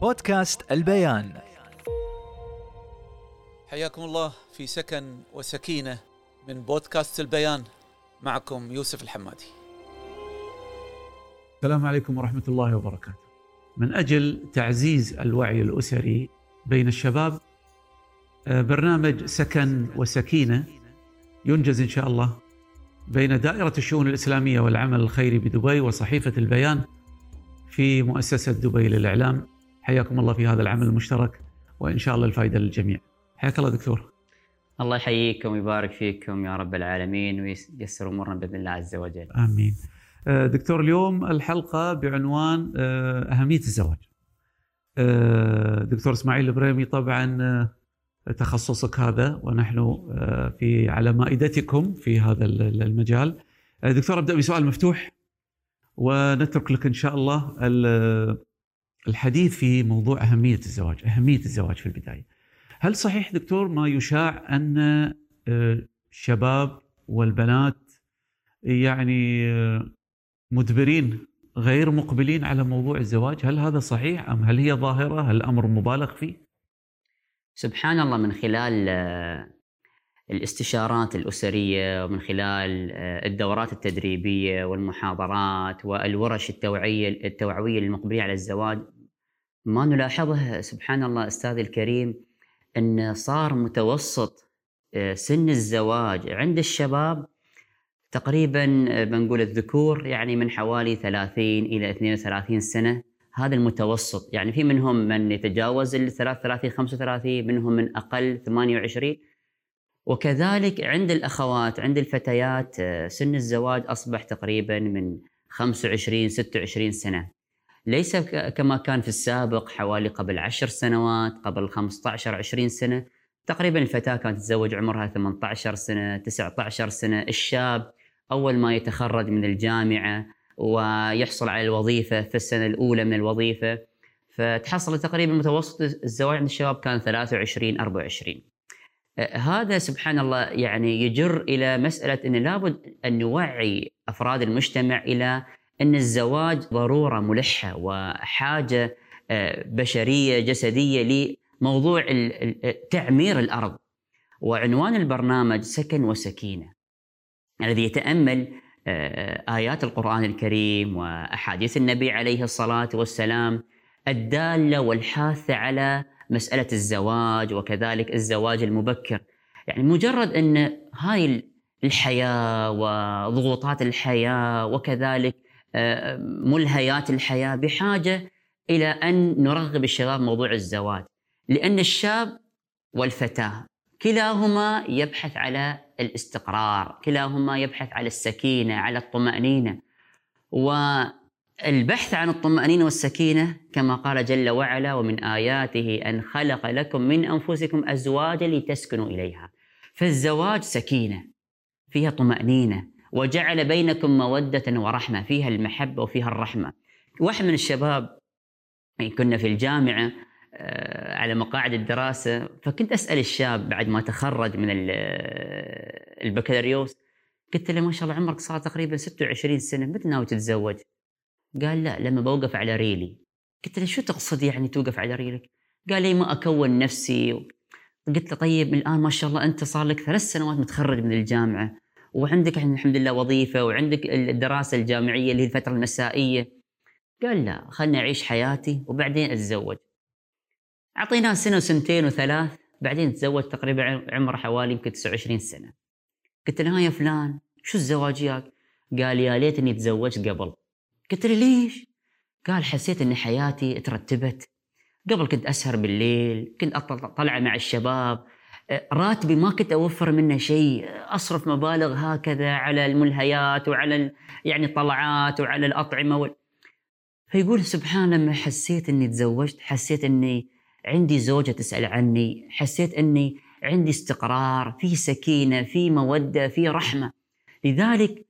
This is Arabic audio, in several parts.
بودكاست البيان. حياكم الله في سكن وسكينة من بودكاست البيان. معكم يوسف الحمادي. السلام عليكم ورحمة الله وبركاته. من أجل تعزيز الوعي الأسري بين الشباب آه، برنامج سكن وسكينة ينجز إن شاء الله بين دائرة الشؤون الإسلامية والعمل الخيري بدبي وصحيفة البيان في مؤسسة دبي للإعلام. حياكم الله في هذا العمل المشترك وإن شاء الله الفائدة للجميع. حياك الله دكتور. الله يحييكم ويبارك فيكم يا رب العالمين وييسر أمورنا بإذن الله عز وجل. آمين. آه، دكتور اليوم الحلقة بعنوان آه، أهمية الزواج. آه، دكتور إسماعيل البريمي طبعا تخصصك هذا ونحن في على مائدتكم في هذا ال- المجال. دكتور أبدأ بسؤال مفتوح ونترك لك إن شاء الله ال- الحديث في موضوع أهمية الزواج أهمية الزواج في البداية. هل صحيح دكتور ما يشاع أن آه، الشباب والبنات يعني آه، مدبرين غير مقبلين على موضوع الزواج؟ هل هذا صحيح أم هل هي ظاهرة؟ هل الأمر مبالغ فيه؟ سبحان الله من خلال آه، الاستشارات الأسرية ومن خلال آه، الدورات التدريبية والمحاضرات والورش التوعية التوعوية للمقبلين على الزواج. ما نلاحظه سبحان الله استاذي الكريم إن صار متوسط آه، سن الزواج عند الشباب تقريبا آه، بنقول الذكور يعني من حوالي 30 إلى 32 سنة. هذا المتوسط يعني في منهم من يتجاوز ال 33 35 منهم من أقل 28 وكذلك عند الأخوات عند الفتيات آه، سن الزواج أصبح تقريبا من 25 26 سنة. ليس كما كان في السابق حوالي قبل 10 سنوات قبل 15 20 سنة. تقريبا الفتاة كانت تتزوج عمرها 18 سنة 19 سنة. الشاب أول ما يتخرج من الجامعة ويحصل على الوظيفة في السنة الأولى من الوظيفة فتحصل تقريبا متوسط الزواج عند الشباب كان 23 24 آه، هذا سبحان الله يعني يجر إلى مسألة إن لابد أن نوعي أفراد المجتمع إلى أن الزواج ضرورة ملحة وحاجة آه، بشرية جسدية لموضوع تعمير الأرض. وعنوان البرنامج سكن وسكينة. الذي يتأمل آه، آيات القرآن الكريم وأحاديث النبي عليه الصلاة والسلام الدالة والحاثه على مسألة الزواج وكذلك الزواج المبكر. يعني مجرد أن هاي الحياة وضغوطات الحياة وكذلك آه، ملهيات الحياة بحاجة إلى أن نرغب الشباب موضوع الزواج. لأن الشاب والفتاة كلاهما يبحث على الاستقرار كلاهما يبحث على السكينة على الطمأنينة. والبحث عن الطمأنينة والسكينة كما قال جل وعلا ومن آياته أن خلق لكم من أنفسكم أزواجا لتسكنوا إليها فالزواج سكينة فيها طمأنينة وجعل بينكم مودة ورحمة فيها المحبة وفيها الرحمة واحد من الشباب كنا في الجامعة آه، على مقاعد الدراسة فكنت أسأل الشاب بعد ما تخرج من ال- البكالوريوس قلت له ما شاء الله عمرك صار تقريبا 26 سنة متى ناوي تتزوج؟ قال لا لما بوقف على ريلي. قلت له شو تقصد يعني توقف على ريلك؟ قال لي ما أكون نفسي. قلت له طيب الآن ما شاء الله أنت صار لك ثلاث سنوات متخرج من الجامعة وعندك الحمد لله وظيفة وعندك الدراسة الجامعية اللي هي الفترة المسائية. قال لا خلني أعيش حياتي وبعدين أتزوج. أعطيناه سنة وسنتين وثلاث بعدين تزوج تقريبا عم- عمره حوالي يمكن 29 سنة. قلت له ها يا فلان شو الزواجيات قال يا ليتني تزوجت قبل. قلت له ليش؟ قال حسيت إن حياتي ترتبت قبل كنت أسهر بالليل كنت طلعه مع الشباب. راتبي ما كنت أوفر منه شيء. أصرف مبالغ هكذا على الملهيات وعلى يعني الطلعات وعلى الأطعمة وال... فيقول سبحان لما حسيت إني تزوجت حسيت إني عندي زوجة تسأل عني حسيت أني عندي استقرار في سكينة في مودة في رحمة. لذلك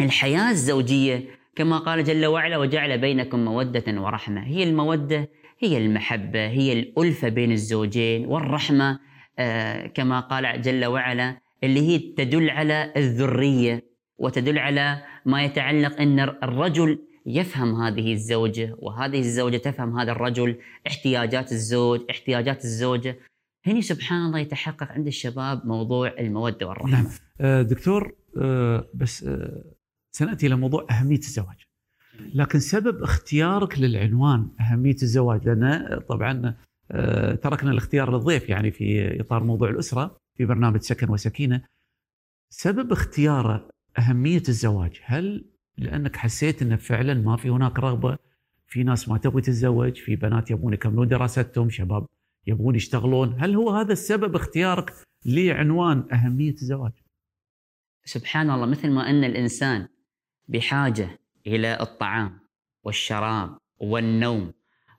الحياة الزوجية كما قال جل وعلا وجعل بينكم مودة ورحمة. هي المودة هي المحبة هي الألفة بين الزوجين والرحمة آه كما قال جل وعلا اللي هي تدل على الذرية وتدل على ما يتعلق أن الرجل يفهم هذه الزوجة وهذه الزوجة تفهم هذا الرجل احتياجات الزوج احتياجات الزوجة. هني سبحان الله يتحقق عند الشباب موضوع المودة والرحمة. نعم. آه، دكتور آه، بس آه، سنأتي إلى موضوع أهمية الزواج. لكن سبب اختيارك للعنوان أهمية الزواج لأن طبعا تركنا الاختيار للضيف يعني في إطار موضوع الأسرة في برنامج سكن وسكينة. سبب اختياره أهمية الزواج هل لأنك حسيت أن فعلا ما في هناك رغبة في ناس ما تبغي تتزوج في بنات يبون يكملون دراستهم شباب يبغون يشتغلون هل هو هذا السبب اختيارك لعنوان أهمية الزواج؟ سبحان الله مثل ما أن الإنسان بحاجة إلى الطعام والشراب والنوم.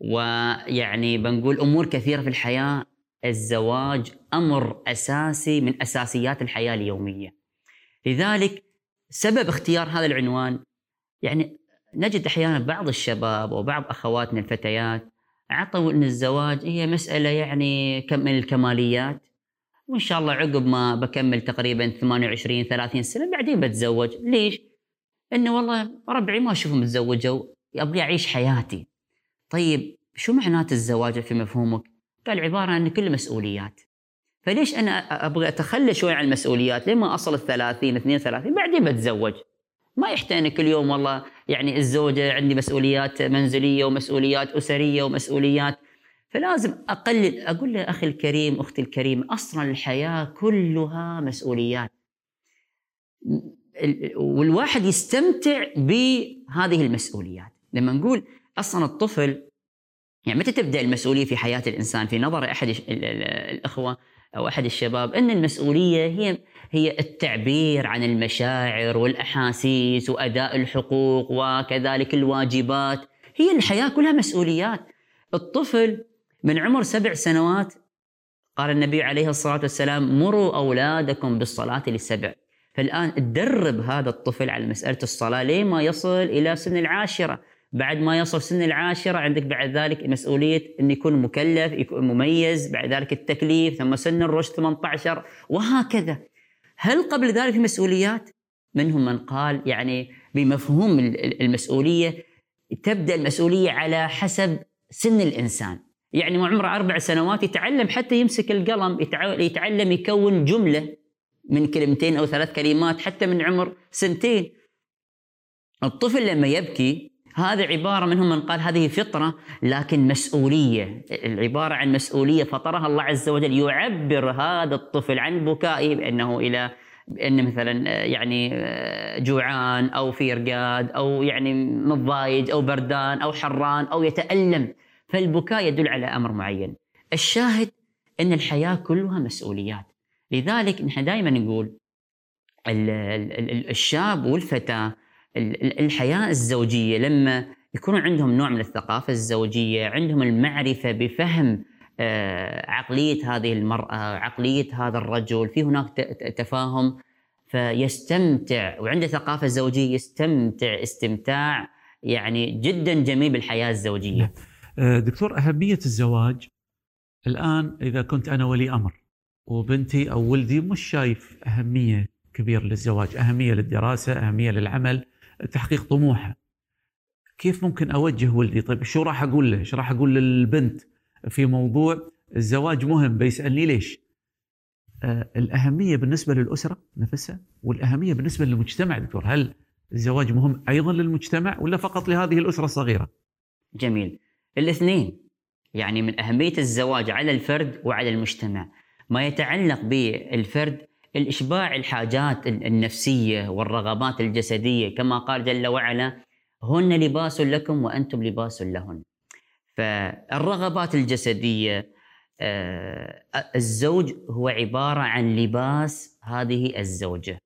ويعني بنقول أمور كثيرة في الحياة الزواج أمر أساسي من أساسيات الحياة اليومية. لذلك سبب اختيار هذا العنوان يعني نجد أحيانا بعض الشباب وبعض أخواتنا الفتيات عطوا إن الزواج هي مسألة يعني كم من الكماليات. وإن شاء الله عقب ما بكمل تقريبا 28 30 سنة بعدين بتزوج. ليش؟ إنه والله ربعي ما أشوفهم تزوجوا ابغي اعيش حياتي. طيب شو معنات الزواج في مفهومك؟ قال عبارة عن كل مسؤوليات. فليش أنا أبغى أتخلى شوي عن المسؤوليات؟ لما أصل ال 30 32 بعدين بتزوج. ما يحتاج كل يوم والله يعني الزوجة عندي مسؤوليات منزلية ومسؤوليات أسرية ومسؤوليات. فلازم أقلل أقول له أخي الكريم أختي الكريم أصلا الحياة كلها مسؤوليات. والواحد يستمتع بهذه المسؤوليات. لما نقول أصلا الطفل يعني متى تبدأ المسؤولية في حياة الإنسان؟ في نظر أحد الأخوة أو أحد الشباب إن المسؤولية هي هي التعبير عن المشاعر والأحاسيس وأداء الحقوق وكذلك الواجبات. هي الحياة كلها مسؤوليات. الطفل من عمر سبع سنوات قال النبي عليه الصلاة والسلام مروا أولادكم بالصلاة لسبع. فالآن تدرب هذا الطفل على مسألة الصلاة لما يصل إلى سن العاشرة. بعد ما يصل سن العاشرة عندك بعد ذلك مسؤولية أن يكون مكلف يكون مميز بعد ذلك التكليف ثم سن الرشد 18 وهكذا. هل قبل ذلك في مسؤوليات؟ منهم من قال يعني بمفهوم المسؤولية تبدأ المسؤولية على حسب سن الإنسان. يعني عمره أربع سنوات يتعلم حتى يمسك القلم يتعلم يكون جملة. من كلمتين أو ثلاث كلمات حتى من عمر سنتين. الطفل لما يبكي هذه عبارة منهم من قال هذه فطرة لكن مسؤولية. العبارة عن مسؤولية فطرها الله عز وجل يعبر هذا الطفل عن بكائه بأنه إلى بأنه مثلا يعني جوعان أو في رقاد أو يعني متضايج أو بردان أو حران أو يتألم. فالبكاء يدل على أمر معين. الشاهد أن الحياة كلها مسؤوليات. لذلك نحن دائما نقول الشاب والفتاة الحياة الزوجية لما يكون عندهم نوع من الثقافة الزوجية، عندهم المعرفة بفهم آه، عقلية هذه المرأة، عقلية هذا الرجل، في هناك تفاهم فيستمتع وعنده ثقافة زوجية يستمتع استمتاع يعني جدا جميل بالحياة الزوجية. نعم. آه، دكتور أهمية الزواج الآن إذا كنت أنا ولي أمر وبنتي أو ولدي مش شايف أهمية كبيرة للزواج، أهمية للدراسة، أهمية للعمل، تحقيق طموحه. كيف ممكن أوجه ولدي؟ طيب شو راح أقول له؟ إيش راح أقول للبنت في موضوع الزواج مهم بيسالني ليش؟ آه الأهمية بالنسبة للأسرة نفسها والأهمية بالنسبة للمجتمع دكتور. هل الزواج مهم أيضا للمجتمع ولا فقط لهذه الأسرة الصغيرة؟ جميل. الاثنين يعني من أهمية الزواج على الفرد وعلى المجتمع. ما يتعلق بالفرد الإشباع الحاجات النفسية والرغبات الجسدية كما قال جل وعلا هن لباس لكم وأنتم لباس لهن. فالرغبات الجسدية آه، الزوج هو عبارة عن لباس هذه الزوجة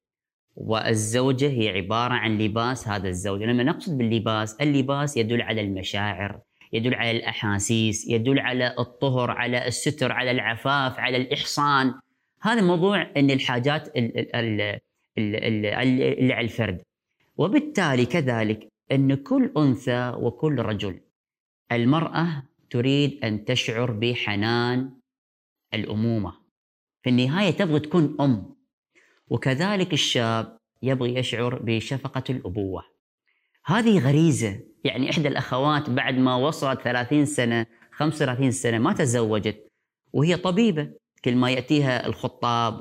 والزوجة هي عبارة عن لباس هذا الزوج. لما نقصد باللباس اللباس يدل على المشاعر يدل على الأحاسيس يدل على الطهر على الستر على العفاف على الإحصان. هذا موضوع إن الحاجات اللي على الفرد. وبالتالي كذلك إن كل أنثى وكل رجل المرأة تريد أن تشعر بحنان الأمومة. في النهاية تبغى تكون أم. وكذلك الشاب يبغي يشعر بشفقة الأبوة. هذه غريزة. يعني إحدى الأخوات بعد ما وصلت 30 سنة 35 سنة ما تزوجت وهي طبيبة. كل ما يأتيها الخطاب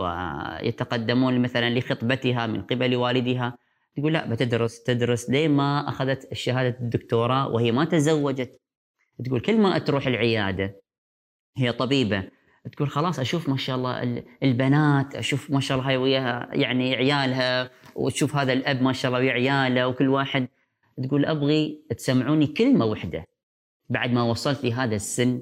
يتقدمون مثلا لخطبتها من قبل والدها تقول لا بتدرس تدرس لين ما أخذت شهاده الدكتوراه وهي ما تزوجت. تقول كل ما تروح العيادة هي طبيبة. تقول خلاص أشوف ما شاء الله البنات أشوف ما شاء الله هاي وياها يعني عيالها وتشوف هذا الأب ما شاء الله ويا عياله وكل واحد تقول أبغي تسمعوني كلمة واحدة بعد ما وصلت لهذا السن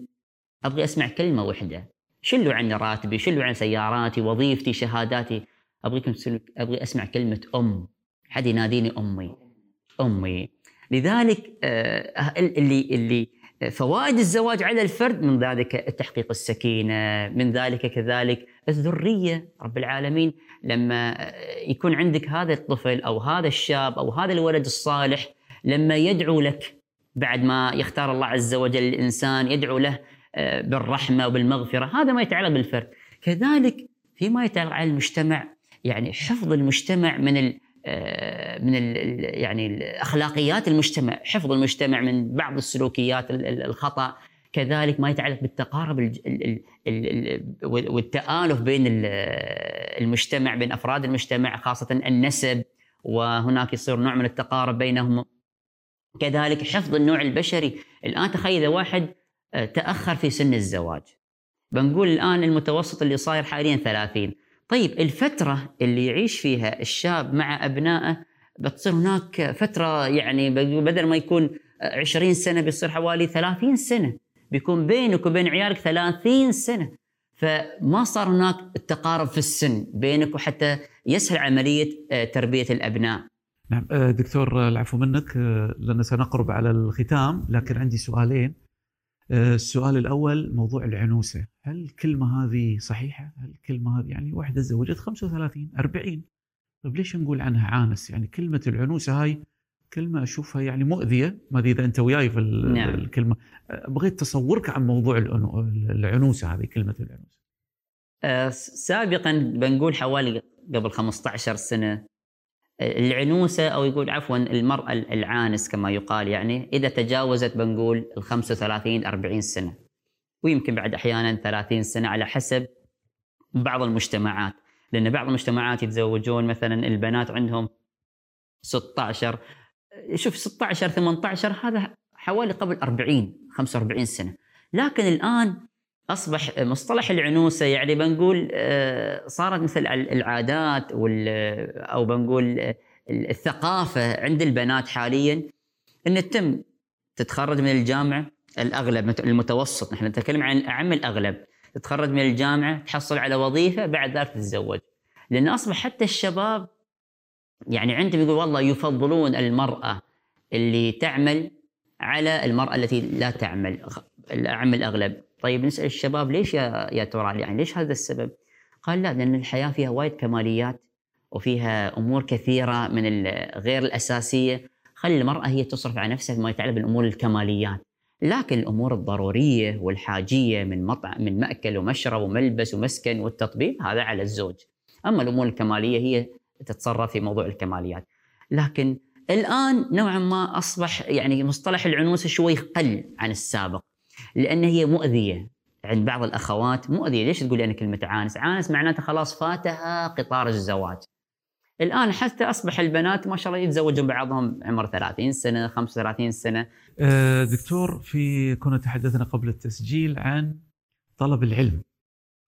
أبغي أسمع كلمة واحدة شلوا عن راتبي شلوا عن سياراتي وظيفتي شهاداتي. أبغيكم أبغي أسمع كلمة أم. حد يناديني أمي. أمي. لذلك آه، اللي اللي فوائد الزواج على الفرد من ذلك تحقيق السكينة من ذلك كذلك الذرية. رب العالمين لما يكون عندك هذا الطفل أو هذا الشاب أو هذا الولد الصالح لما يدعو لك بعد ما يختار الله عز وجل الإنسان يدعو له آه، بالرحمة وبالمغفرة هذا ما يتعلق بالفرد. كذلك فيما يتعلق على المجتمع يعني حفظ المجتمع من ال آه، من ال يعني اخلاقيات المجتمع حفظ المجتمع من بعض السلوكيات الخطأ. كذلك ما يتعلق بالتقارب والتآلف بين المجتمع بين أفراد المجتمع خاصة النسب وهناك يصير نوع من التقارب بينهم. كذلك حفظ النوع البشري. الآن تخيل واحد آه، تأخر في سن الزواج. بنقول الآن المتوسط اللي صاير حاليا 30 طيب الفترة اللي يعيش فيها الشاب مع أبنائه بتصير هناك فترة يعني بدل ما يكون 20 سنة بيصير حوالي 30 سنة. بيكون بينك وبين عيالك 30 سنة. فما صار هناك التقارب في السن بينك وحتى يسهل عملية آه، تربية الأبناء. نعم آه، دكتور العفو منك لأن سنقرب على الختام لكن عندي سؤالين آه، السؤال الأول موضوع العنوسة، هل الكلمة هذه صحيحة؟ هل الكلمة هذه يعني واحدة تزوجت 35 40 طيب ليش نقول عنها عانس؟ يعني كلمة العنوسة هاي كلمة أشوفها يعني مؤذية، ما أدري إذا أنت وياي في نعم. الكلمة، آه، بغيت تصورك عن موضوع العنوسة هذه كلمة العنوسة. أه سابقا بنقول حوالي قبل 15 سنة العنوسة أو يقول عفوا المرأة العانس كما يقال يعني إذا تجاوزت بنقول ال 35 40 سنة. ويمكن بعد أحيانا 30 سنة على حسب بعض المجتمعات. لأن بعض المجتمعات يتزوجون مثلا البنات عندهم 16 شوف 16 18 هذا حوالي قبل 40 45 سنة. لكن الآن أصبح مصطلح العنوسة يعني بنقول آه، صارت مثل العادات أو بنقول الثقافة عند البنات حاليا إن تتم تتخرج من الجامعة الأغلب المتوسط. نحن نتكلم عن أعم الأغلب. تتخرج من الجامعة تحصل على وظيفة بعد ذلك تتزوج. لأن أصبح حتى الشباب يعني عندهم يقول والله يفضلون المرأة اللي تعمل على المرأة التي لا تعمل اعم الأغلب. طيب نسأل الشباب ليش يا يا ترى يعني ليش هذا السبب؟ قال لا لأن الحياة فيها وايد كماليات وفيها أمور كثيرة من غير الأساسية. خلي المرأة هي تصرف على نفسها فيما يتعلق بالأمور الكماليات. لكن الأمور الضرورية والحاجية من مطعم من مأكل ومشرب وملبس ومسكن والتطبيب هذا على الزوج. أما الأمور الكمالية هي تتصرف في موضوع الكماليات. لكن الآن نوعا ما أصبح يعني مصطلح العنوسه شوي قل عن السابق. لأن هي مؤذية. عند بعض الأخوات مؤذية. ليش تقول أنا كلمة عانس؟ عانس معناته خلاص فاتها قطار الزواج. الآن حتى أصبح البنات ما شاء الله يتزوجون بعضهم عمر 30 سنة 35 سنة. أه دكتور في كنا تحدثنا قبل التسجيل عن طلب العلم.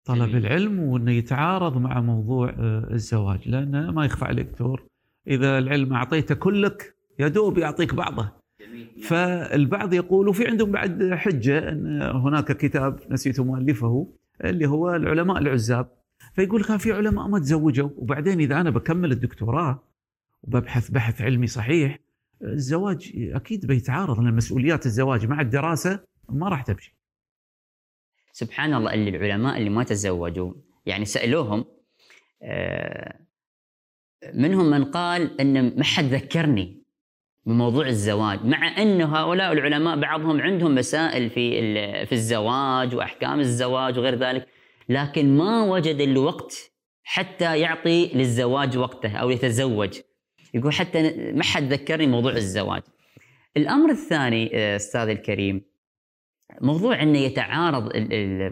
طلب جميل. العلم وإنه يتعارض مع موضوع أه الزواج. لأنه ما يخفى عليك دكتور إذا العلم أعطيته كلك يا دوب يعطيك بعضه. فالبعض يقول وفي عندهم بعد حجة أن هناك كتاب نسيت مؤلفه اللي هو العلماء العزاب فيقول كان في علماء ما تزوجوا وبعدين إذا أنا بكمل الدكتوراه وببحث بحث علمي صحيح الزواج أكيد بيتعارض لأن مسؤوليات الزواج مع الدراسة ما راح تمشي. سبحان الله اللي العلماء اللي ما تزوجوا يعني سألوهم آه، منهم من قال أن ما حد ذكرني بموضوع الزواج. مع أنه هؤلاء العلماء بعضهم عندهم مسائل في في الزواج وأحكام الزواج وغير ذلك لكن ما وجد الوقت حتى يعطي للزواج وقته أو يتزوج. يقول حتى ما حد ذكرني موضوع الزواج. الأمر الثاني آه، أستاذ الكريم موضوع إنه يتعارض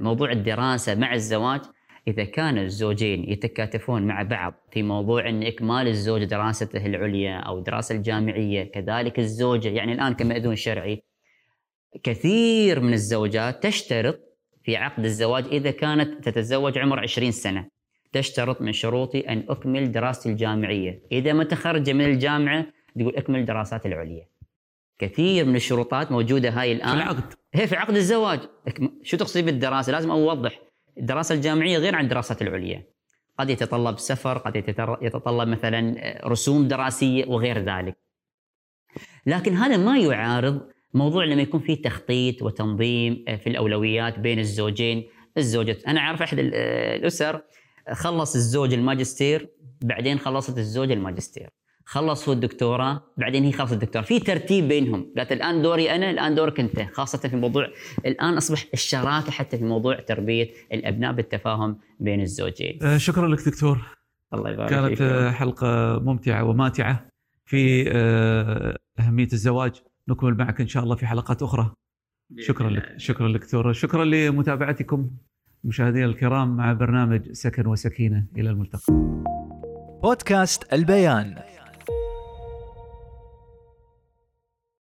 موضوع الدراسة مع الزواج إذا كان الزوجين يتكاتفون مع بعض في موضوع ان اكمال الزوج دراسته العليا أو الدراسه الجامعية كذلك الزوجة يعني الآن كمأذون شرعي كثير من الزوجات تشترط في عقد الزواج إذا كانت تتزوج عمر 20 سنة. تشترط من شروطي أن أكمل دراستي الجامعية، إذا متخرجه من الجامعة تقول أكمل دراسات العليا. كثير من الشروطات موجودة هاي الآن. في العقد. هي في عقد الزواج. شو تقصدي بالدراسة؟ لازم أوضح. الدراسة الجامعية غير عن الدراسات العليا. قد يتطلب سفر، قد يتطلب مثلا رسوم دراسية وغير ذلك. لكن هذا ما يعارض موضوع لما يكون في تخطيط وتنظيم في الأولويات بين الزوجين، الزوجة أنا أعرف أحد الأسر خلص الزوج الماجستير بعدين خلصت الزوجة الماجستير خلص هو الدكتوراه بعدين هي خلصت الدكتوراه. في ترتيب بينهم. قالت الآن دوري أنا الآن دورك انت خاصة في موضوع الآن أصبح الشراكة حتى في موضوع تربية الأبناء بالتفاهم بين الزوجين. آه، شكرا لك دكتور. الله يبارك كانت فيك. حلقة ممتعة وماتعة في آه، أهمية الزواج. نكمل معك إن شاء الله في حلقات أخرى. شكرا لك شكرا لك دكتور. شكرا لمتابعتكم مشاهدينا الكرام مع برنامج سكن وسكينة. إلى الملتقى. بودكاست البيان.